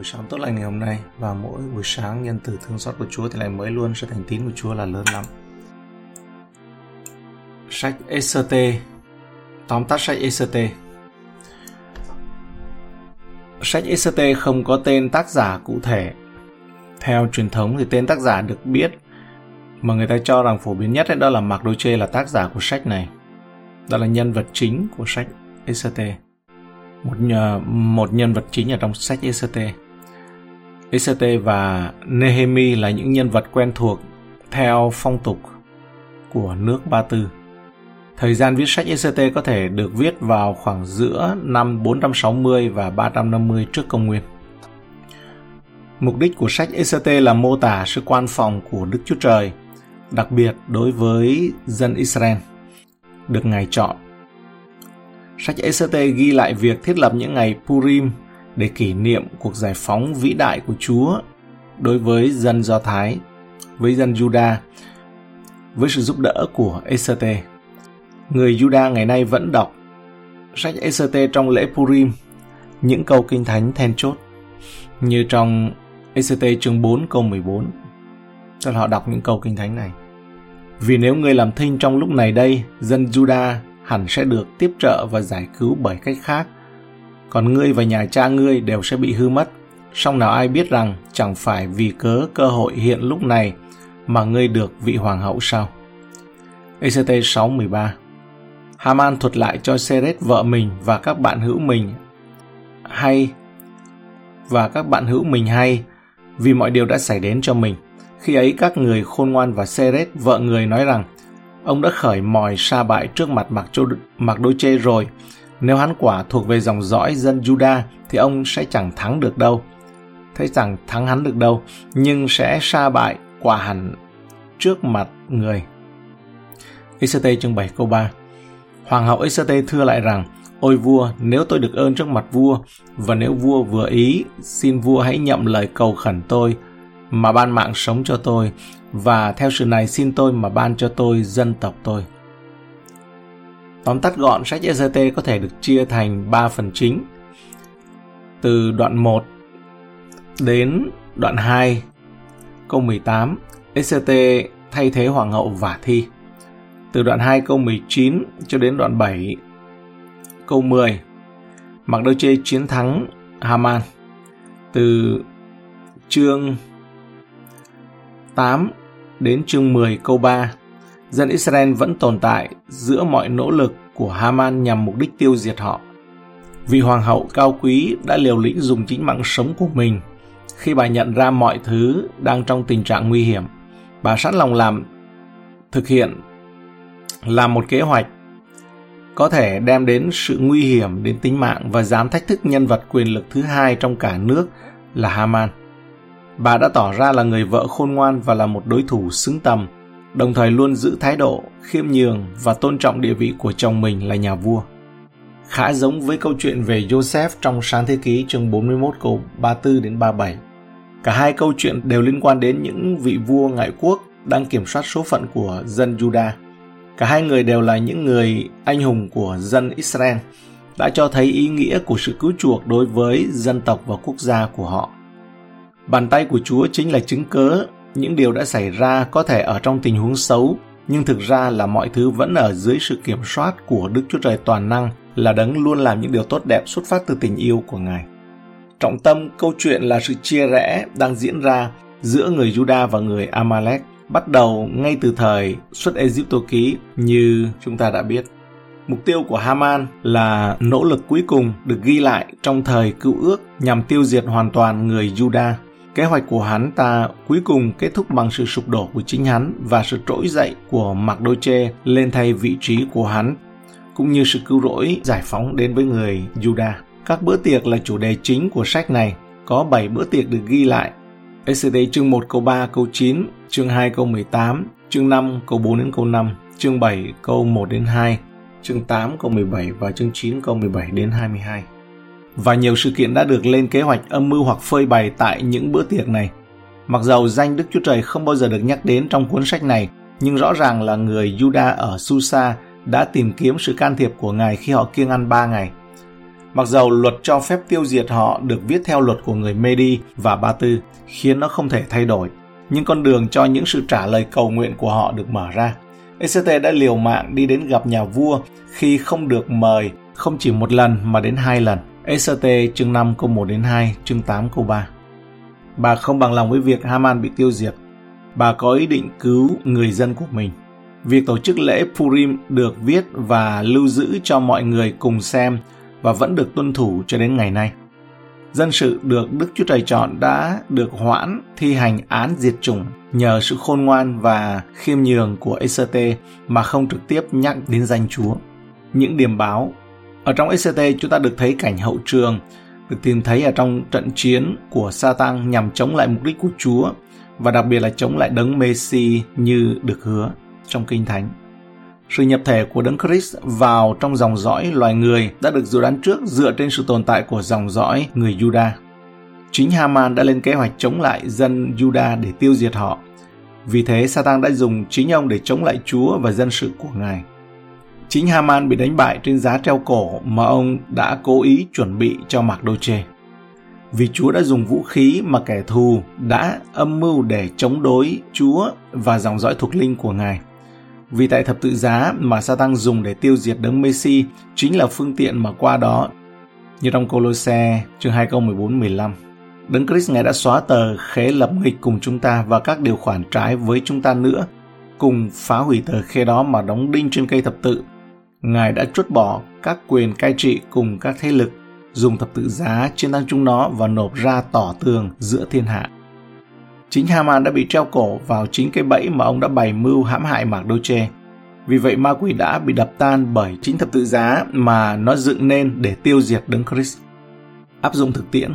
buổi sáng tốt lành ngày hôm nay và mỗi buổi sáng nhân từ thương xót của Chúa thì lại mới luôn sự thành tín của Chúa là lớn lắm. Sách ECT Tóm tắt sách ECT Sách ECT không có tên tác giả cụ thể. Theo truyền thống thì tên tác giả được biết mà người ta cho rằng phổ biến nhất ấy, đó là Mark Doce là tác giả của sách này. Đó là nhân vật chính của sách ECT một một nhân vật chính ở trong sách ECT. Esete và Nehemi là những nhân vật quen thuộc theo phong tục của nước Ba Tư. Thời gian viết sách Ect có thể được viết vào khoảng giữa năm 460 và 350 trước công nguyên. Mục đích của sách Ect là mô tả sự quan phòng của Đức Chúa Trời, đặc biệt đối với dân Israel, được Ngài chọn Sách Ect ghi lại việc thiết lập những ngày Purim để kỷ niệm cuộc giải phóng vĩ đại của Chúa đối với dân Do Thái, với dân Juda, với sự giúp đỡ của Esete. Người Juda ngày nay vẫn đọc sách Esete trong lễ Purim, những câu kinh thánh then chốt, như trong Esete chương 4 câu 14. Cho họ đọc những câu kinh thánh này. Vì nếu người làm thinh trong lúc này đây, dân Juda hẳn sẽ được tiếp trợ và giải cứu bởi cách khác. Còn ngươi và nhà cha ngươi đều sẽ bị hư mất. Song nào ai biết rằng chẳng phải vì cớ cơ hội hiện lúc này mà ngươi được vị hoàng hậu sao? ECT 613 Haman thuật lại cho Seret vợ mình và các bạn hữu mình hay và các bạn hữu mình hay vì mọi điều đã xảy đến cho mình. Khi ấy các người khôn ngoan và Seret vợ người nói rằng Ông đã khởi mòi sa bại trước mặt Mạc, Chô, Mạc Đô Chê rồi. Nếu hắn quả thuộc về dòng dõi dân Juda thì ông sẽ chẳng thắng được đâu. Thấy rằng thắng hắn được đâu, nhưng sẽ sa bại quả hẳn trước mặt người. Ict chương 7 câu 3 Hoàng hậu Ict thưa lại rằng, Ôi vua, nếu tôi được ơn trước mặt vua, và nếu vua vừa ý, xin vua hãy nhậm lời cầu khẩn tôi, mà ban mạng sống cho tôi, và theo sự này xin tôi mà ban cho tôi dân tộc tôi. Tóm tắt gọn, sách EZT có thể được chia thành 3 phần chính. Từ đoạn 1 đến đoạn 2, câu 18, EZT thay thế Hoàng hậu Vả Thi. Từ đoạn 2 câu 19 cho đến đoạn 7, câu 10, Mạc Đô Chê chiến thắng Haman. Từ chương 8 đến chương 10 câu 3, dân Israel vẫn tồn tại giữa mọi nỗ lực của Haman nhằm mục đích tiêu diệt họ. Vì hoàng hậu cao quý đã liều lĩnh dùng chính mạng sống của mình khi bà nhận ra mọi thứ đang trong tình trạng nguy hiểm. Bà sẵn lòng làm thực hiện làm một kế hoạch có thể đem đến sự nguy hiểm đến tính mạng và dám thách thức nhân vật quyền lực thứ hai trong cả nước là Haman. Bà đã tỏ ra là người vợ khôn ngoan và là một đối thủ xứng tầm, đồng thời luôn giữ thái độ khiêm nhường và tôn trọng địa vị của chồng mình là nhà vua. Khá giống với câu chuyện về Joseph trong sáng thế ký chương 41 câu 34 đến 37. Cả hai câu chuyện đều liên quan đến những vị vua ngoại quốc đang kiểm soát số phận của dân Judah. Cả hai người đều là những người anh hùng của dân Israel, đã cho thấy ý nghĩa của sự cứu chuộc đối với dân tộc và quốc gia của họ. Bàn tay của Chúa chính là chứng cớ những điều đã xảy ra có thể ở trong tình huống xấu, nhưng thực ra là mọi thứ vẫn ở dưới sự kiểm soát của Đức Chúa Trời toàn năng là đấng luôn làm những điều tốt đẹp xuất phát từ tình yêu của Ngài. Trọng tâm câu chuyện là sự chia rẽ đang diễn ra giữa người Juda và người Amalek, bắt đầu ngay từ thời xuất Egypto ký như chúng ta đã biết. Mục tiêu của Haman là nỗ lực cuối cùng được ghi lại trong thời cựu ước nhằm tiêu diệt hoàn toàn người Juda Kế hoạch của hắn ta cuối cùng kết thúc bằng sự sụp đổ của chính hắn và sự trỗi dậy của Mạc Đôi Chê lên thay vị trí của hắn, cũng như sự cứu rỗi giải phóng đến với người Juda. Các bữa tiệc là chủ đề chính của sách này, có 7 bữa tiệc được ghi lại. ECD chương 1 câu 3 câu 9, chương 2 câu 18, chương 5 câu 4 đến câu 5, chương 7 câu 1 đến 2, chương 8 câu 17 và chương 9 câu 17 đến 22 và nhiều sự kiện đã được lên kế hoạch âm mưu hoặc phơi bày tại những bữa tiệc này. Mặc dầu danh Đức Chúa Trời không bao giờ được nhắc đến trong cuốn sách này, nhưng rõ ràng là người Juda ở Susa đã tìm kiếm sự can thiệp của Ngài khi họ kiêng ăn ba ngày. Mặc dầu luật cho phép tiêu diệt họ được viết theo luật của người Medi và Ba Tư, khiến nó không thể thay đổi, nhưng con đường cho những sự trả lời cầu nguyện của họ được mở ra. ECT đã liều mạng đi đến gặp nhà vua khi không được mời không chỉ một lần mà đến hai lần. Esete chương 5 câu 1 đến 2, chương 8 câu 3. Bà không bằng lòng với việc Haman bị tiêu diệt. Bà có ý định cứu người dân của mình. Việc tổ chức lễ Purim được viết và lưu giữ cho mọi người cùng xem và vẫn được tuân thủ cho đến ngày nay. Dân sự được Đức Chúa Trời chọn đã được hoãn thi hành án diệt chủng nhờ sự khôn ngoan và khiêm nhường của Eserte mà không trực tiếp nhắc đến danh Chúa. Những điểm báo ở trong ECT chúng ta được thấy cảnh hậu trường, được tìm thấy ở trong trận chiến của Satan nhằm chống lại mục đích của Chúa và đặc biệt là chống lại đấng Messi như được hứa trong Kinh Thánh. Sự nhập thể của Đấng Christ vào trong dòng dõi loài người đã được dự đoán trước dựa trên sự tồn tại của dòng dõi người Juda. Chính Haman đã lên kế hoạch chống lại dân Juda để tiêu diệt họ. Vì thế, Satan đã dùng chính ông để chống lại Chúa và dân sự của Ngài. Chính Haman bị đánh bại trên giá treo cổ mà ông đã cố ý chuẩn bị cho Mạc Đô Chê. Vì Chúa đã dùng vũ khí mà kẻ thù đã âm mưu để chống đối Chúa và dòng dõi thuộc linh của Ngài. Vì tại thập tự giá mà Satan dùng để tiêu diệt đấng Messi chính là phương tiện mà qua đó, như trong Colosse chương 2 câu 14-15. Đấng Christ Ngài đã xóa tờ khế lập nghịch cùng chúng ta và các điều khoản trái với chúng ta nữa, cùng phá hủy tờ khế đó mà đóng đinh trên cây thập tự. Ngài đã chốt bỏ các quyền cai trị cùng các thế lực, dùng thập tự giá chiến thắng chúng nó và nộp ra tỏ tường giữa thiên hạ. Chính Haman đã bị treo cổ vào chính cái bẫy mà ông đã bày mưu hãm hại Mạc Đô Chê. Vì vậy ma quỷ đã bị đập tan bởi chính thập tự giá mà nó dựng nên để tiêu diệt Đấng Christ. Áp dụng thực tiễn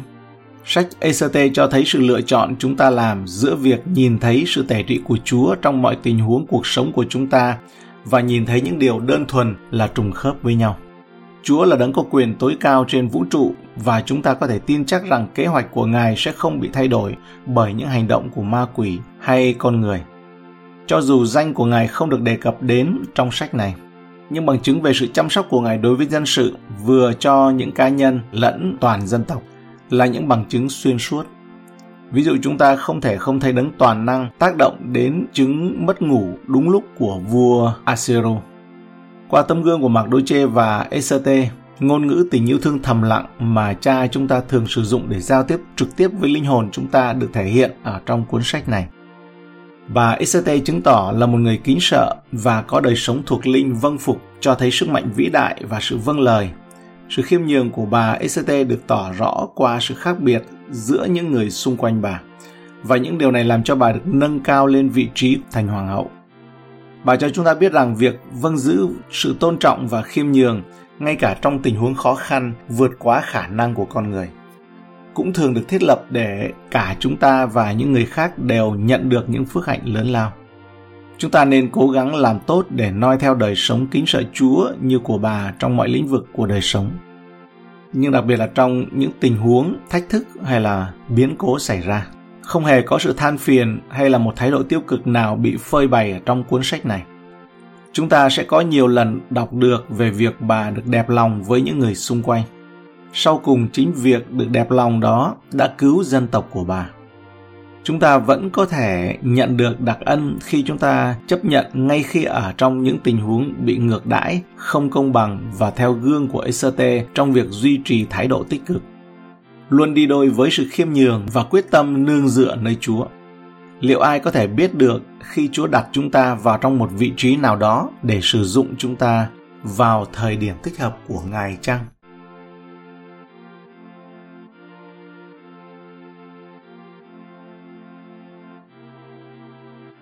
Sách ECT cho thấy sự lựa chọn chúng ta làm giữa việc nhìn thấy sự tể trị của Chúa trong mọi tình huống cuộc sống của chúng ta và nhìn thấy những điều đơn thuần là trùng khớp với nhau. Chúa là đấng có quyền tối cao trên vũ trụ và chúng ta có thể tin chắc rằng kế hoạch của Ngài sẽ không bị thay đổi bởi những hành động của ma quỷ hay con người. Cho dù danh của Ngài không được đề cập đến trong sách này, nhưng bằng chứng về sự chăm sóc của Ngài đối với dân sự vừa cho những cá nhân lẫn toàn dân tộc là những bằng chứng xuyên suốt. Ví dụ chúng ta không thể không thấy đấng toàn năng tác động đến chứng mất ngủ đúng lúc của vua Asero. Qua tấm gương của Mạc Đôi Chê và Esate, ngôn ngữ tình yêu thương thầm lặng mà cha chúng ta thường sử dụng để giao tiếp trực tiếp với linh hồn chúng ta được thể hiện ở trong cuốn sách này. Bà Esate chứng tỏ là một người kính sợ và có đời sống thuộc linh vâng phục cho thấy sức mạnh vĩ đại và sự vâng lời. Sự khiêm nhường của bà Esate được tỏ rõ qua sự khác biệt giữa những người xung quanh bà. Và những điều này làm cho bà được nâng cao lên vị trí thành hoàng hậu. Bà cho chúng ta biết rằng việc vâng giữ sự tôn trọng và khiêm nhường ngay cả trong tình huống khó khăn vượt quá khả năng của con người, cũng thường được thiết lập để cả chúng ta và những người khác đều nhận được những phước hạnh lớn lao. Chúng ta nên cố gắng làm tốt để noi theo đời sống kính sợ Chúa như của bà trong mọi lĩnh vực của đời sống. Nhưng đặc biệt là trong những tình huống, thách thức hay là biến cố xảy ra. Không hề có sự than phiền hay là một thái độ tiêu cực nào bị phơi bày ở trong cuốn sách này. Chúng ta sẽ có nhiều lần đọc được về việc bà được đẹp lòng với những người xung quanh. Sau cùng chính việc được đẹp lòng đó đã cứu dân tộc của bà. Chúng ta vẫn có thể nhận được đặc ân khi chúng ta chấp nhận ngay khi ở trong những tình huống bị ngược đãi, không công bằng và theo gương của ect trong việc duy trì thái độ tích cực. Luôn đi đôi với sự khiêm nhường và quyết tâm nương dựa nơi Chúa liệu ai có thể biết được khi Chúa đặt chúng ta vào trong một vị trí nào đó để sử dụng chúng ta vào thời điểm thích hợp của Ngài chăng?